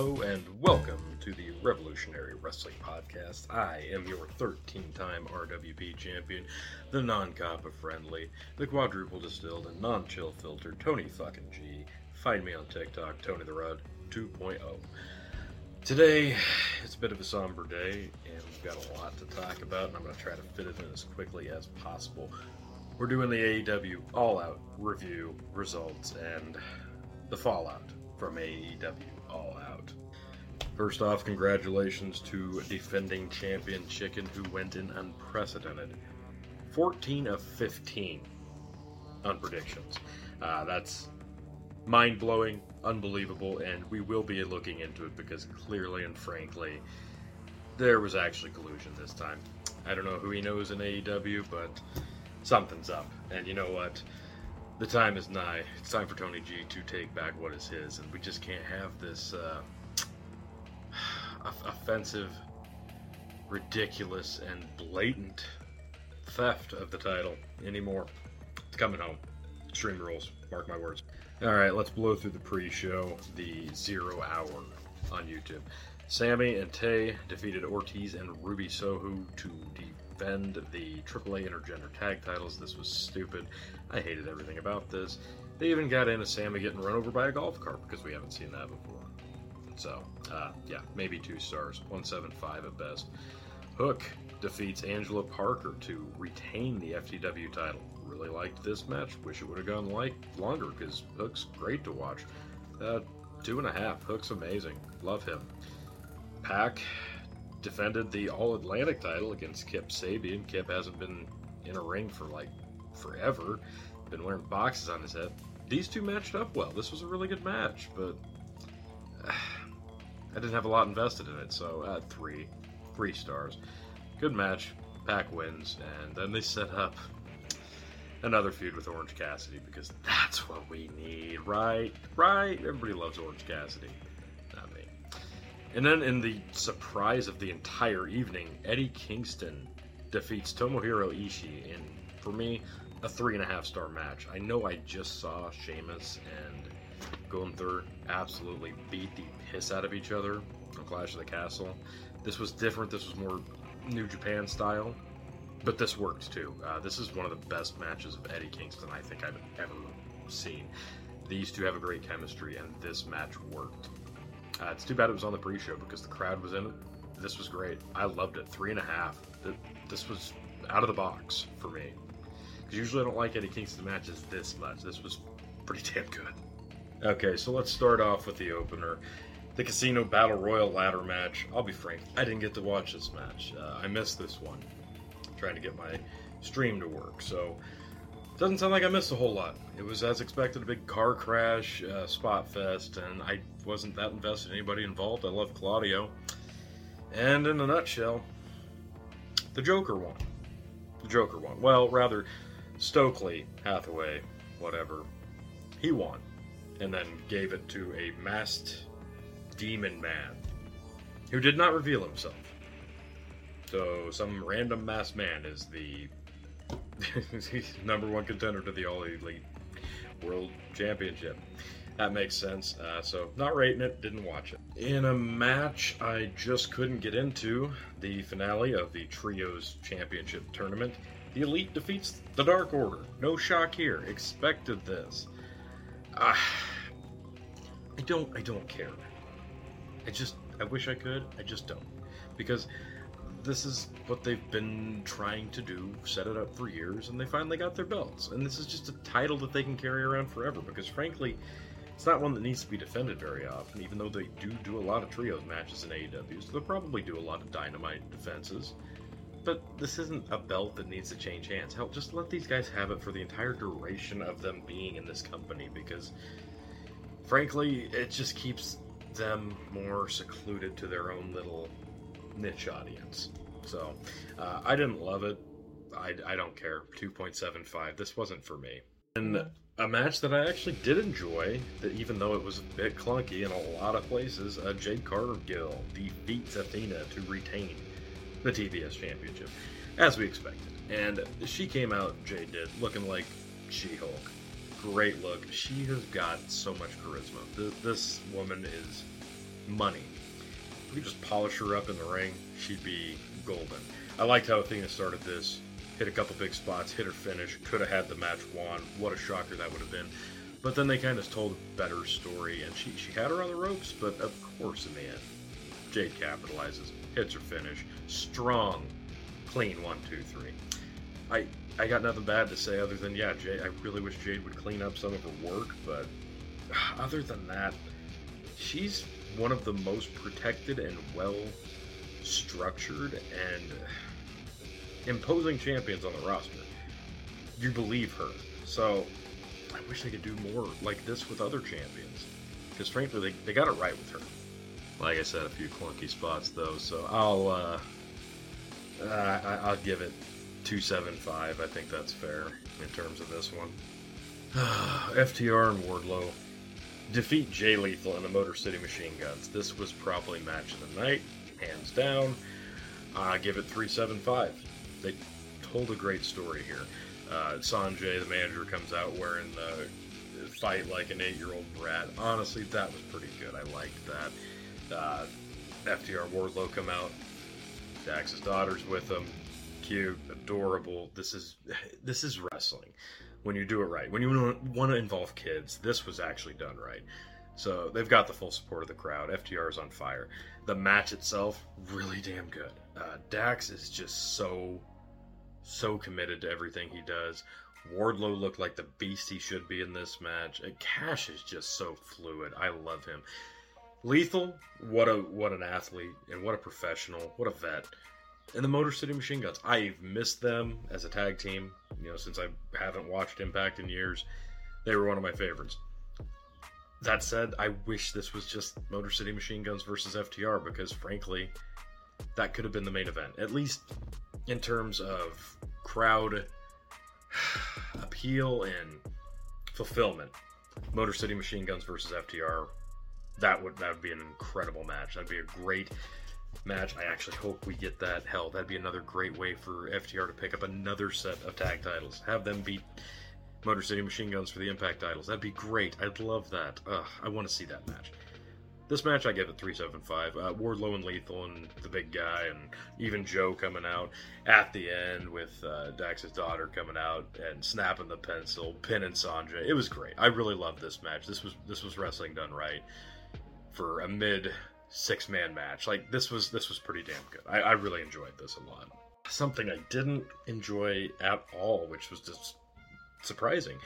Hello and welcome to the Revolutionary Wrestling Podcast. I am your 13 time RWP champion, the non COPPA friendly, the quadruple distilled and non chill filtered Tony fucking G. Find me on TikTok, Tony the Rod 2.0. Today, it's a bit of a somber day, and we've got a lot to talk about, and I'm going to try to fit it in as quickly as possible. We're doing the AEW All Out review results and the fallout from AEW All Out. First off, congratulations to defending champion Chicken, who went in unprecedented 14 of 15 on predictions. Uh, that's mind blowing, unbelievable, and we will be looking into it because clearly and frankly, there was actually collusion this time. I don't know who he knows in AEW, but something's up. And you know what? The time is nigh. It's time for Tony G to take back what is his, and we just can't have this uh, offensive, ridiculous, and blatant theft of the title anymore. It's coming home. Extreme rules. Mark my words. All right, let's blow through the pre-show, the zero hour on YouTube. Sammy and Tay defeated Ortiz and Ruby Soho to defend the AAA Intergender Tag titles. This was stupid. I hated everything about this. They even got into Sammy getting run over by a golf cart because we haven't seen that before. So, uh, yeah, maybe two stars, 175 at best. Hook defeats Angelo Parker to retain the FTW title. Really liked this match. Wish it would have gone like longer because Hook's great to watch. Uh, two and a half. Hook's amazing. Love him. Pac defended the All Atlantic title against Kip Sabian. Kip hasn't been in a ring for like forever. Been wearing boxes on his head. These two matched up well. This was a really good match, but uh, I didn't have a lot invested in it, so at three, three stars. Good match. Pac wins, and then they set up another feud with Orange Cassidy because that's what we need, right? Right? Everybody loves Orange Cassidy. Not me. And then, in the surprise of the entire evening, Eddie Kingston defeats Tomohiro Ishii in, for me, a three and a half star match. I know I just saw Sheamus and Gunther absolutely beat the piss out of each other on Clash of the Castle. This was different. This was more New Japan style, but this works too. Uh, this is one of the best matches of Eddie Kingston I think I've ever seen. These two have a great chemistry, and this match worked. Uh, it's too bad it was on the pre-show because the crowd was in it. This was great. I loved it. Three and a half. This was out of the box for me. Because usually I don't like Eddie Kingston matches this much. This was pretty damn good. Okay, so let's start off with the opener. The Casino Battle Royal ladder match. I'll be frank, I didn't get to watch this match. Uh, I missed this one. I'm trying to get my stream to work, so doesn't sound like I missed a whole lot. It was as expected, a big car crash, uh, spot fest, and I wasn't that invested in anybody involved. I love Claudio. And in a nutshell, the Joker won. The Joker won. Well, rather, Stokely Hathaway, whatever, he won. And then gave it to a masked demon man who did not reveal himself. So, some random masked man is the number one contender to the All Elite World Championship. That makes sense. Uh, so, not rating it, didn't watch it. In a match I just couldn't get into, the finale of the Trios Championship tournament, the Elite defeats the Dark Order. No shock here. Expected this. Uh, I don't. I don't care. I just. I wish I could. I just don't, because this is what they've been trying to do, set it up for years, and they finally got their belts. And this is just a title that they can carry around forever because, frankly, it's not one that needs to be defended very often, even though they do do a lot of trios matches in AEW, so they'll probably do a lot of dynamite defenses. But this isn't a belt that needs to change hands. Hell, just let these guys have it for the entire duration of them being in this company because, frankly, it just keeps them more secluded to their own little niche audience. So uh, I didn't love it. I, I don't care. 2.75. This wasn't for me. And a match that I actually did enjoy, that even though it was a bit clunky in a lot of places, uh, Jade Cargill defeats Athena to retain the TBS Championship, as we expected. And she came out, Jade did, looking like She Hulk. Great look. She has got so much charisma. This woman is money. If we just polish her up in the ring, she'd be golden. I liked how Athena started this. Hit a couple big spots, hit her finish, could have had the match won. What a shocker that would have been. But then they kind of told a better story, and she, she had her on the ropes, but of course, in the end, Jade capitalizes, hits her finish. Strong, clean one, two, three. I I got nothing bad to say other than yeah, Jade. I really wish Jade would clean up some of her work, but other than that, she's one of the most protected and well structured and imposing champions on the roster. You believe her. So I wish they could do more like this with other champions. Because frankly, they, they got it right with her. Like I said, a few clunky spots though, so I'll uh, uh, I'll give it two seven five. I think that's fair in terms of this one. FTR and Wardlow defeat Jay Lethal and the Motor City Machine Guns. This was probably match of the night, hands down. I give it three seven five. They told a great story here. Uh, Sonjay, the manager, comes out wearing the fight like an eight year old brat. Honestly, that was pretty good. I liked that. Uh, FTR Wardlow come out. Dax's daughter's with him. Cute, adorable. This is this is wrestling when you do it right. When you want to involve kids, this was actually done right. So they've got the full support of the crowd. FTR is on fire. The match itself, really damn good. Uh, Dax is just so, so committed to everything he does. Wardlow looked like the beast he should be in this match. And Cash is just so fluid. I love him. Lethal, what a what an athlete and what a professional, what a vet. And the Motor City Machine Guns, I've missed them as a tag team. You know, since I haven't watched Impact in years, they were one of my favorites. That said, I wish this was just Motor City Machine Guns versus FTR because, frankly, that could have been the main event. At least in terms of crowd appeal and fulfillment. Motor City Machine Guns versus FTR. That would that would be an incredible match. That'd be a great match. I actually hope we get that. Hell, that'd be another great way for FTR to pick up another set of tag titles. Have them beat Motor City Machine Guns for the Impact titles. That'd be great. I'd love that. Ugh, I want to see that match. This match I give it 375. Uh, Wardlow and Lethal and the big guy and even Joe coming out at the end with uh, Dax's daughter coming out and snapping the pencil, pinning Sonjay. It was great. I really loved this match. This was this was wrestling done right for a mid six man match. Like this was this was pretty damn good. I, I really enjoyed this a lot. Something I didn't enjoy at all, which was just surprising.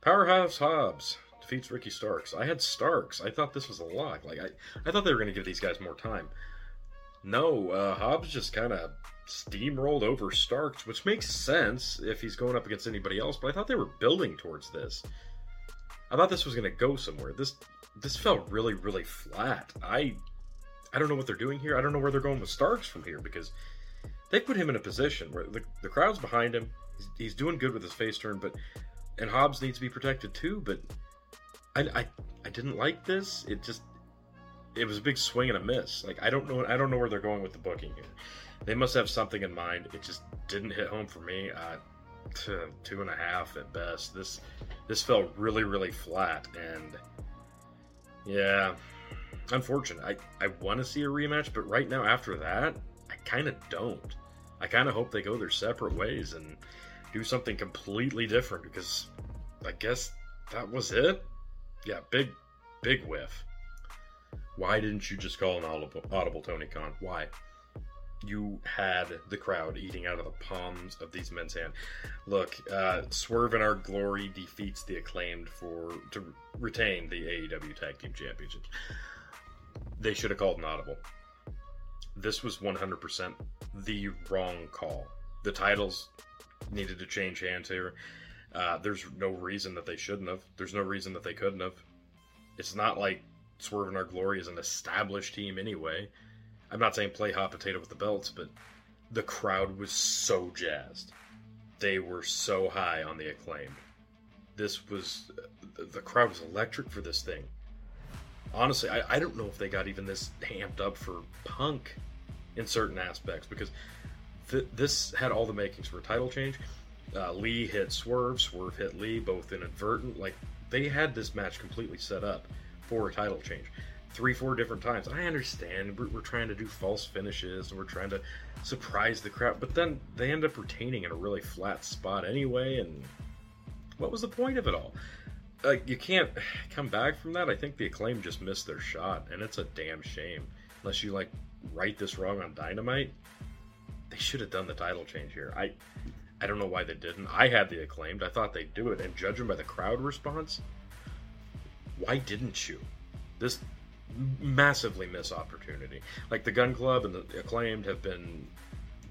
Powerhouse Hobbs defeats Ricky Starks. I had Starks. I thought this was a lock. Like I, I thought they were to give these guys more time. No, uh, Hobbs just kind of steamrolled over Starks, which makes sense if he's going up against anybody else. But I thought they were building towards this. I thought this was to go somewhere. This this felt really really flat. I I don't know what they're doing here. I don't know where they're going with Starks from here because they put him in a position where the, the crowd's behind him. He's, he's doing good with his face turn, but and Hobbs needs to be protected too. But I, I I didn't like this. It just it was a big swing and a miss. Like I don't know I don't know where they're going with the booking here. They must have something in mind. It just didn't hit home for me. Uh, two, two and a half at best. This this felt really really flat and yeah, unfortunate. I I want to see a rematch, but right now after that, I kind of don't. I kind of hope they go their separate ways and do something completely different because I guess that was it. Yeah, big, big whiff. Why didn't you just call an audible, audible Tony Khan? Why? You had the crowd eating out of the palms of these men's hands. Look, uh, Swerve in Our Glory defeats the acclaimed for to retain the AEW Tag Team Championships. They should have called an audible. This was 100% the wrong call. The titles needed to change hands here. Uh, there's no reason that they shouldn't have. There's no reason that they couldn't have. It's not like Swerve in Our Glory is an established team anyway. I'm not saying play hot potato with the belts, but the crowd was so jazzed. They were so high on the acclaim. This was the crowd was electric for this thing. Honestly, I, I don't know if they got even this amped up for Punk in certain aspects because th- this had all the makings for a title change. Uh, Lee hit Swerve, Swerve hit Lee, both inadvertent. Like they had this match completely set up for a title change. Three, four different times. I understand we're, we're trying to do false finishes and we're trying to surprise the crowd, but then they end up retaining in a really flat spot anyway. And what was the point of it all? Like you can't come back from that. I think the acclaim just missed their shot, and it's a damn shame. Unless you like right this wrong on Dynamite, they should have done the title change here. I I don't know why they didn't. I had the acclaimed. I thought they'd do it, and judging by the crowd response, why didn't you? This massively miss opportunity. Like the Gunn Club and the acclaimed have been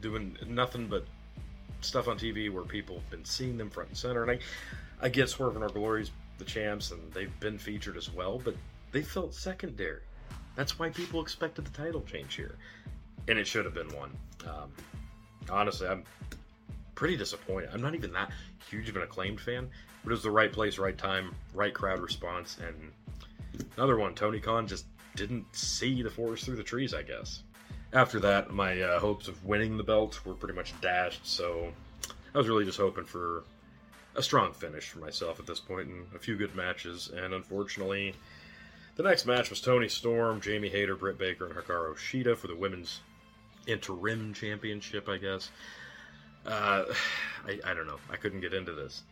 doing nothing but stuff on TV where people have been seeing them front and center. And I, I get Swerve in Our Glory's the champs, and they've been featured as well, but they felt secondary. That's why people expected the title change here, and it should have been one. Um, honestly, I'm pretty disappointed. I'm not even that huge of an acclaimed fan, but it was the right place, right time, right crowd response, and another one. Tony Khan just didn't see the forest through the trees, I guess. After that, my uh, hopes of winning the belt were pretty much dashed, so I was really just hoping for a strong finish for myself at this point and a few good matches, and unfortunately, the next match was Toni Storm, Jamie Hayter, Britt Baker, and Hikaru Shida for the women's interim championship, I guess. Uh, I, I don't know. I couldn't get into this.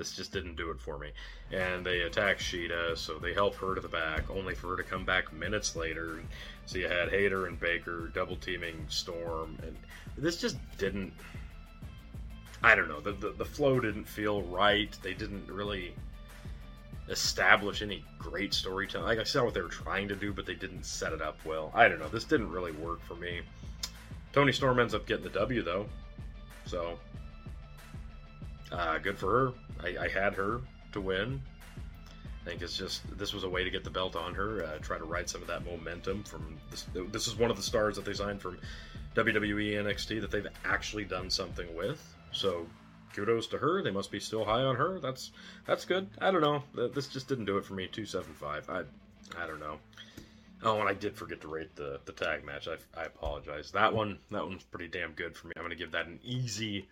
This just didn't do it for me. And they attack Shida, so they help her to the back, only for her to come back minutes later. So you had Hayter and Baker double teaming Storm, and this just didn't. I don't know. The, the, the flow didn't feel right. They didn't really establish any great storytelling. Like I saw what they were trying to do, but they didn't set it up well. I don't know. This didn't really work for me. Toni Storm ends up getting the W though, so uh, good for her. I, I, had her to win. I think it's just this was a way to get the belt on her, uh, try to ride some of that momentum from this. This is one of the stars that they signed from WWE NXT that they've actually done something with. So kudos to her. They must be still high on her. That's that's good. I don't know. This just didn't do it for me. Two seven five. I I don't know. Oh, and I did forget to rate the the tag match. I, I apologize. That one that one's pretty damn good for me. I'm gonna give that an easy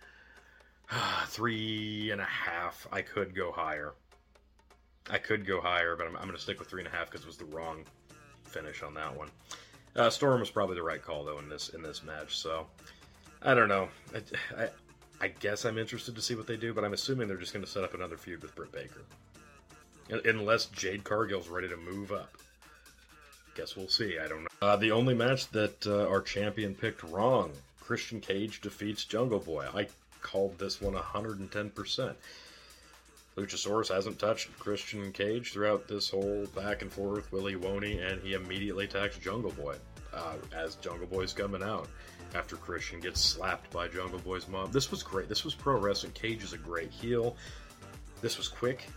three and a half. I could go higher. I could go higher, but I'm, I'm gonna stick with three and a half because it was the wrong finish on that one. Uh, Storm was probably the right call though in this in this match. So I don't know. I, I I guess I'm interested to see what they do, but I'm assuming they're just going to set up another feud with Britt Baker. Unless Jade Cargill's ready to move up. Guess we'll see. I don't know. Uh, the only match that uh, our champion picked wrong Christian Cage defeats Jungle Boy. I called this one 110%. Luchasaurus hasn't touched Christian Cage throughout this whole back and forth, Willy Woney, and he immediately attacks Jungle Boy uh, as Jungle Boy's coming out after Christian gets slapped by Jungle Boy's mom. This was great. This was pro wrestling. Cage is a great heel. This was quick.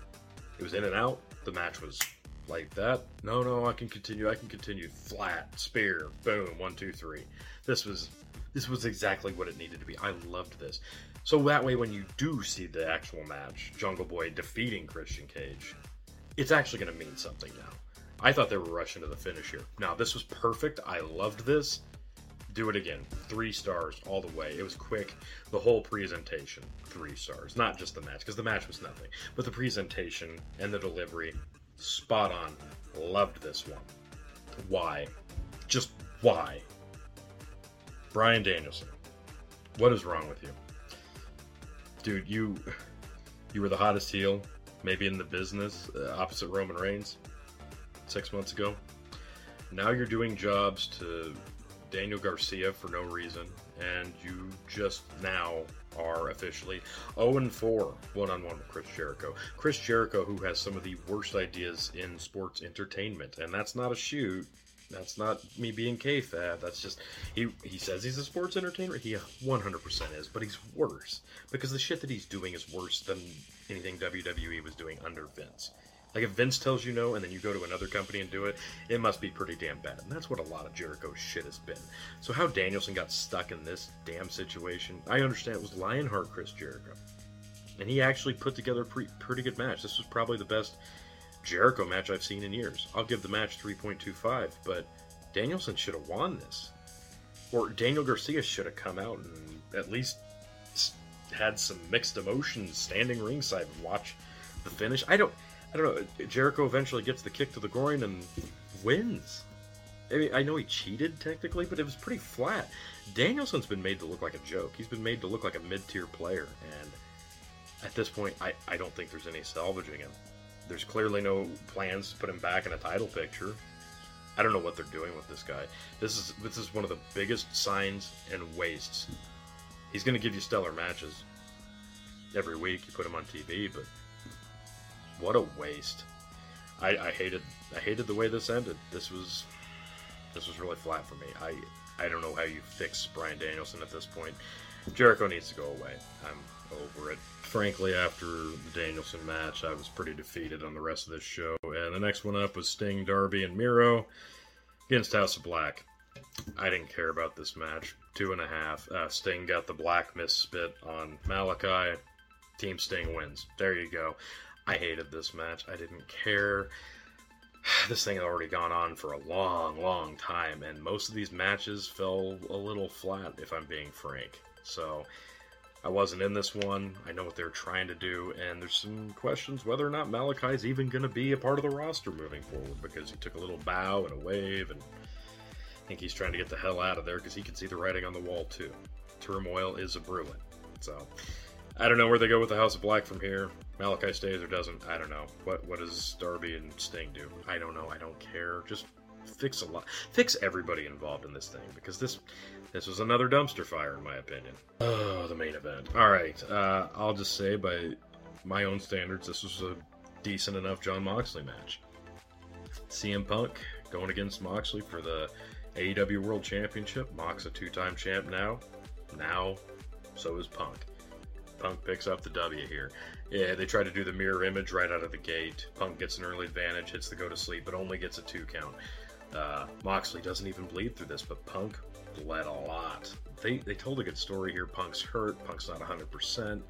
It was in and out. The match was like that. No, no, I can continue. I can continue. Flat spear. Boom. One, two, three. This was this was exactly what it needed to be. I loved this. So that way, when you do see the actual match, Jungle Boy defeating Christian Cage, it's actually going to mean something now. I thought they were rushing to the finish here. Now, this was perfect. I loved this. Do it again. Three stars all the way. It was quick. The whole presentation, three stars. Not just the match, because the match was nothing, but the presentation and the delivery, spot on. Loved this one. Why? Just why? Bryan Danielson, what is wrong with you? Dude, you you were the hottest heel, maybe in the business, uh, opposite Roman Reigns, six months ago. Now you're doing jobs to Daniel Garcia for no reason, and you just now are officially 0 4 one on one with Chris Jericho. Chris Jericho, who has some of the worst ideas in sports entertainment, and that's not a shoot. That's not me being kayfabe. That's just he. He says he's a sports entertainer. He 100% is, but he's worse because the shit that he's doing is worse than anything WWE was doing under Vince. Like if Vince tells you no and then you go to another company and do it, it must be pretty damn bad. And that's what a lot of Jericho shit has been. So how Danielson got stuck in this damn situation, I understand it was Lionheart Chris Jericho. And he actually put together a pre- pretty good match. This was probably the best Jericho match I've seen in years. I'll give the match 3.25, but Danielson should have won this. Or Daniel Garcia should have come out and at least had some mixed emotions standing ringside and watch the finish. I don't I don't know. Jericho eventually gets the kick to the groin and wins. I, mean, I know he cheated technically, but it was pretty flat. Danielson's been made to look like a joke. He's been made to look like a mid-tier player, and at this point, I, I don't think there's any salvaging him. There's clearly no plans to put him back in a title picture. I don't know what they're doing with this guy. This is this is one of the biggest signs and wastes. He's going to give you stellar matches every week. You put him on TV, but what a waste. I, I hated I hated the way this ended. This was this was really flat for me. I I don't know how you fix Bryan Danielson at this point. Jericho needs to go away. I'm over it. Frankly, after the Danielson match, I was pretty defeated on the rest of this show. And the next one up was Sting, Darby, and Miro against House of Black. I didn't care about this match. Two and a half. Uh, Sting got the black misspit on Malakai. Team Sting wins. There you go. I hated this match. I didn't care. This thing had already gone on for a long, long time, and most of these matches fell a little flat, if I'm being frank. So, I wasn't in this one. I know what they're trying to do, and there's some questions whether or not Malakai's even going to be a part of the roster moving forward because he took a little bow and a wave, and I think he's trying to get the hell out of there because he can see the writing on the wall too. Turmoil is a brewing. So, I don't know where they go with the House of Black from here. Malakai stays or doesn't. I don't know. What what does Darby and Sting do? I don't know. I don't care. Just fix a lot. Fix everybody involved in this thing because this this was another dumpster fire in my opinion. Oh, the main event. All right. Uh, I'll just say by my own standards, this was a decent enough Jon Moxley match. CM Punk going against Moxley for the AEW World Championship. Mox a two-time champ now. Now, so is Punk. Punk picks up the W here. Yeah, they try to do the mirror image right out of the gate. Punk gets an early advantage, hits the go to sleep, but only gets a two count. Uh, Moxley doesn't even bleed through this, but Punk bled a lot. They, they told a good story here. Punk's hurt, Punk's not 100%.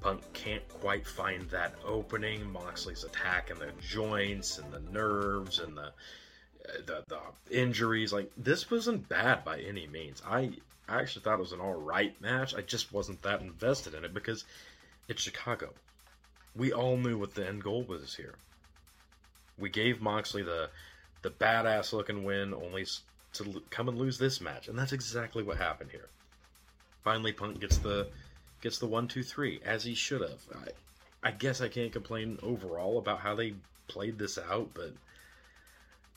Punk can't quite find that opening. Moxley's attacking the joints and the nerves and the, the the injuries. Like this wasn't bad by any means. I I actually thought it was an all right match. I just wasn't that invested in it because it's Chicago. We all knew what the end goal was here. We gave Moxley the the badass looking win, only to come and lose this match, and that's exactly what happened here. Finally, Punk gets the gets the one, two, three as he should have. I, I guess I can't complain overall about how they played this out, but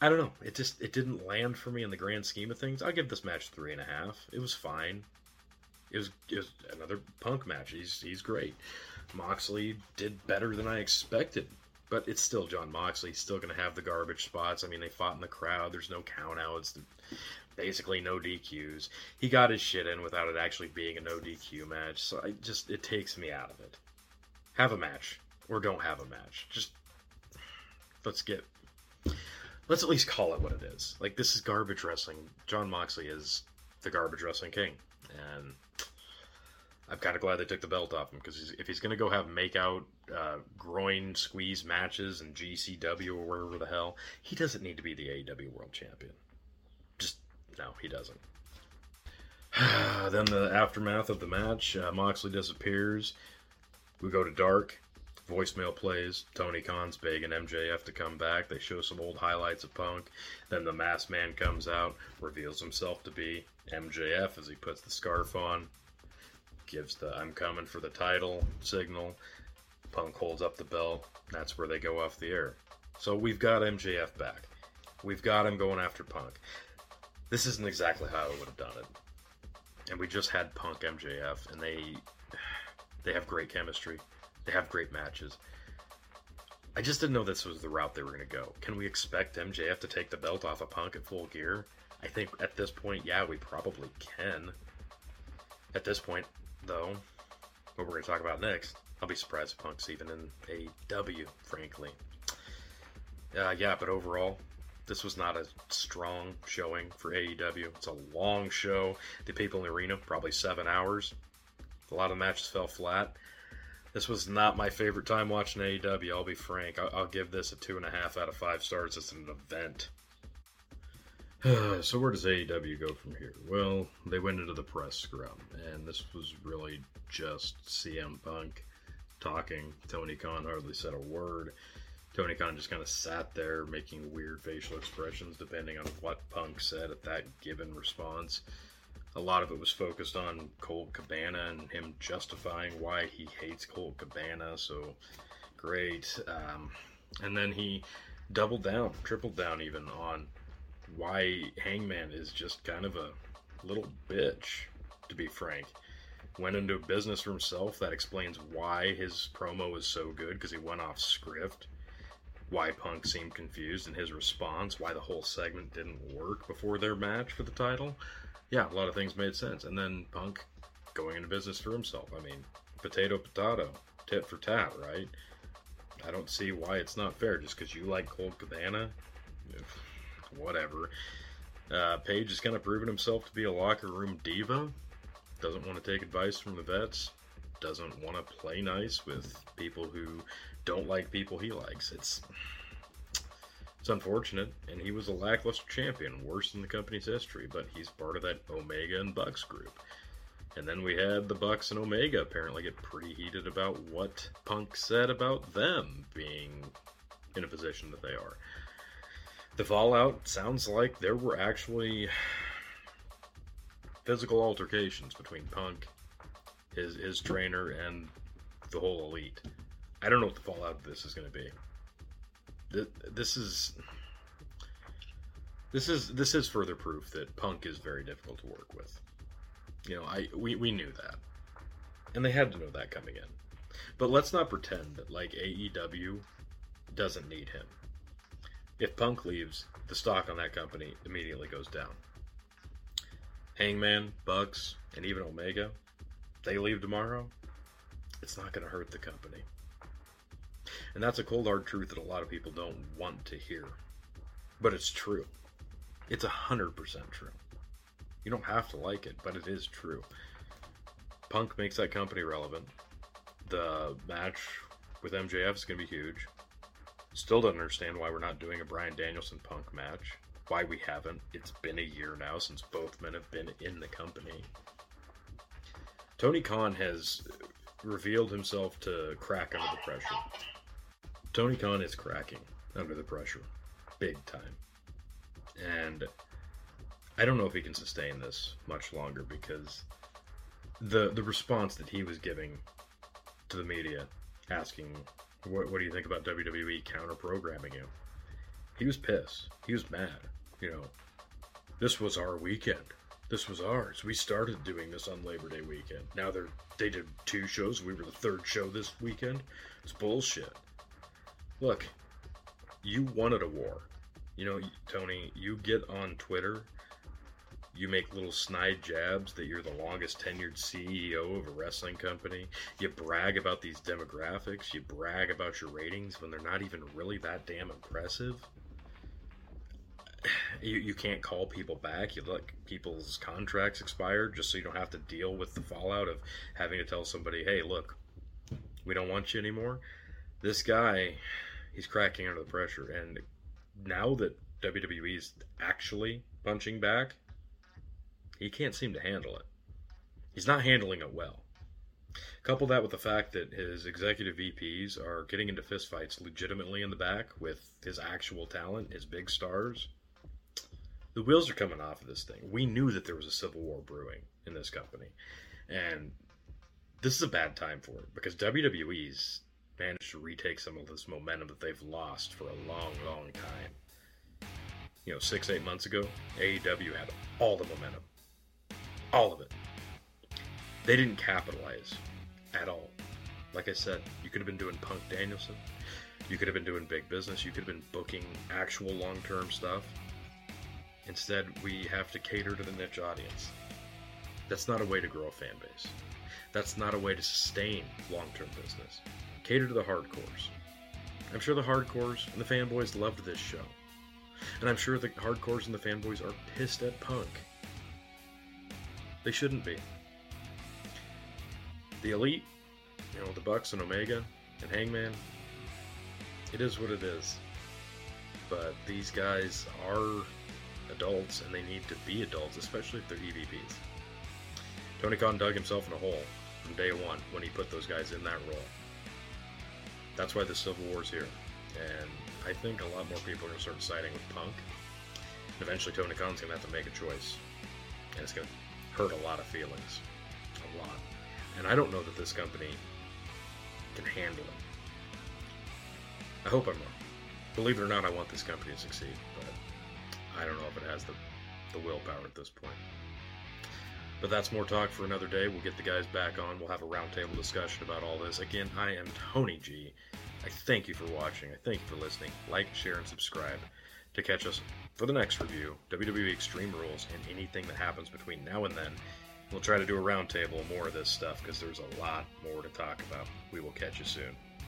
I don't know. It just it didn't land for me in the grand scheme of things. I'll give this match three and a half. It was fine. It was, it was another Punk match. He's he's great. Moxley did better than I expected, but it's still Jon Moxley. He's still going to have the garbage spots. I mean, they fought in the crowd. There's no countouts. Basically, no DQs. He got his shit in without it actually being a no DQ match. So I just it takes me out of it. Have a match or don't have a match. Just let's get let's at least call it what it is. Like this is garbage wrestling. Jon Moxley is the garbage wrestling king, and I'm kind of glad they took the belt off him because if he's going to go have make out, uh, groin squeeze matches and GCW or wherever the hell, he doesn't need to be the AEW World Champion. Just no, he doesn't. then the aftermath of the match, uh, Moxley disappears. We go to dark. Voicemail plays. Tony Khan's begging MJF to come back. They show some old highlights of Punk. Then the masked man comes out, reveals himself to be MJF as he puts the scarf on gives the I'm coming for the title signal. Punk holds up the belt. That's where they go off the air. So we've got MJF back. We've got him going after Punk. This isn't exactly how I would have done it. And we just had Punk MJF, and they they have great chemistry. They have great matches. I just didn't know this was the route they were going to go. Can we expect MJF to take the belt off of Punk at full gear? I think at this point, yeah, we probably can. At this point, though, what we're going to talk about next, I'll be surprised if Punk's even in AW, frankly. Uh, yeah, but overall, this was not a strong showing for AEW. It's a long show. The people in the arena, probably seven hours. A lot of matches fell flat. This was not my favorite time watching AEW, I'll be frank. I'll, I'll give this a two and a half out of five stars. It's an event. so where does AEW go from here? Well, they went into the press scrum, and this was really just CM Punk talking. Tony Khan hardly said a word. Tony Khan just kind of sat there making weird facial expressions depending on what Punk said at that given response. A lot of it was focused on Colt Cabana and him justifying why he hates Colt Cabana. So great. Um, and then he doubled down, tripled down even on why Hangman is just kind of a little bitch, to be frank. Went into business for himself. That explains why his promo was so good because he went off script. Why Punk seemed confused in his response. Why the whole segment didn't work before their match for the title. Yeah, a lot of things made sense. And then Punk going into business for himself. I mean, potato, potato, tit for tat, right? I don't see why it's not fair just because you like Colt Cabana. Whatever. Uh, Page has kind of proven himself to be a locker room diva. Doesn't want to take advice from the vets. Doesn't want to play nice with people who don't like people he likes. It's it's unfortunate, and he was a lackluster champion, worse in the company's history. But he's part of that Omega and Bucks group. And then we had the Bucks and Omega apparently get pretty heated about what Punk said about them being in a position that they are. The fallout sounds like there were actually physical altercations between Punk, his his trainer, and the whole elite. I don't know what the fallout of this is going to be. This is this is this is further proof that Punk is very difficult to work with. You know, I we, we knew that. And they had to know that coming in. But let's not pretend that like AEW doesn't need him. If Punk leaves, the stock on that company immediately goes down. Hangman, Bucks, and even Omega, they leave tomorrow, it's not going to hurt the company. And that's a cold hard truth that a lot of people don't want to hear. But it's true. It's 100% true. You don't have to like it, but it is true. Punk makes that company relevant. The match with MJF is going to be huge. Still don't understand why we're not doing a Bryan Danielson Punk match. Why we haven't. It's been a year now since both men have been in the company. Tony Khan has revealed himself to crack under the pressure. Tony Khan is cracking under the pressure. Big time. And I don't know if he can sustain this much longer because the the response that he was giving to the media, asking, "What, what do you think about WWE counter programming you?" He was pissed. He was mad. You know, this was our weekend. This was ours. We started doing this on Labor Day weekend. Now they're they did two shows. We were the third show this weekend. It's bullshit. Look, you wanted a war. You know, Tony, you get on Twitter you make little snide jabs that you're the longest tenured CEO of a wrestling company. You brag about these demographics. You brag about your ratings when they're not even really that damn impressive. You, you can't call people back. You let people's contracts expire just so you don't have to deal with the fallout of having to tell somebody, hey, look, we don't want you anymore. This guy, he's cracking under the pressure. And now that WWE is actually punching back, he can't seem to handle it. He's not handling it well. Couple that with the fact that his executive VPs are getting into fistfights legitimately in the back with his actual talent, his big stars. The wheels are coming off of this thing. We knew that there was a civil war brewing in this company. And this is a bad time for it because WWE's managed to retake some of this momentum that they've lost for a long, long time. You know, six, eight months ago, AEW had all the momentum. All of it. They didn't capitalize at all. Like I said, you could have been doing Punk Danielson. You could have been doing big business. You could have been booking actual long term stuff. Instead, we have to cater to the niche audience. That's not a way to grow a fan base. That's not a way to sustain long term business. Cater to the hardcores. I'm sure the hardcores and the fanboys loved this show. And I'm sure the hardcores and the fanboys are pissed at Punk they shouldn't be. The elite, you know, the Bucks and Omega and Hangman, it is what it is. But these guys are adults and they need to be adults, especially if they're EVPs. Tony Khan dug himself in a hole from day one when he put those guys in that role. That's why the Civil War's here. And I think a lot more people are going to start siding with Punk. Eventually, Tony Khan's going to have to make a choice. And it's going to hurt a lot of feelings. A lot. And I don't know that this company can handle it. I hope I'm wrong. Believe it or not, I want this company to succeed, but I don't know if it has the, the willpower at this point. But that's more talk for another day. We'll get the guys back on. We'll have a roundtable discussion about all this. Again, I am Tony G. I thank you for watching. I thank you for listening. Like, share, and subscribe to catch us for the next review, WWE Extreme Rules, and anything that happens between now and then. We'll try to do a roundtable more of this stuff because there's a lot more to talk about. We will catch you soon.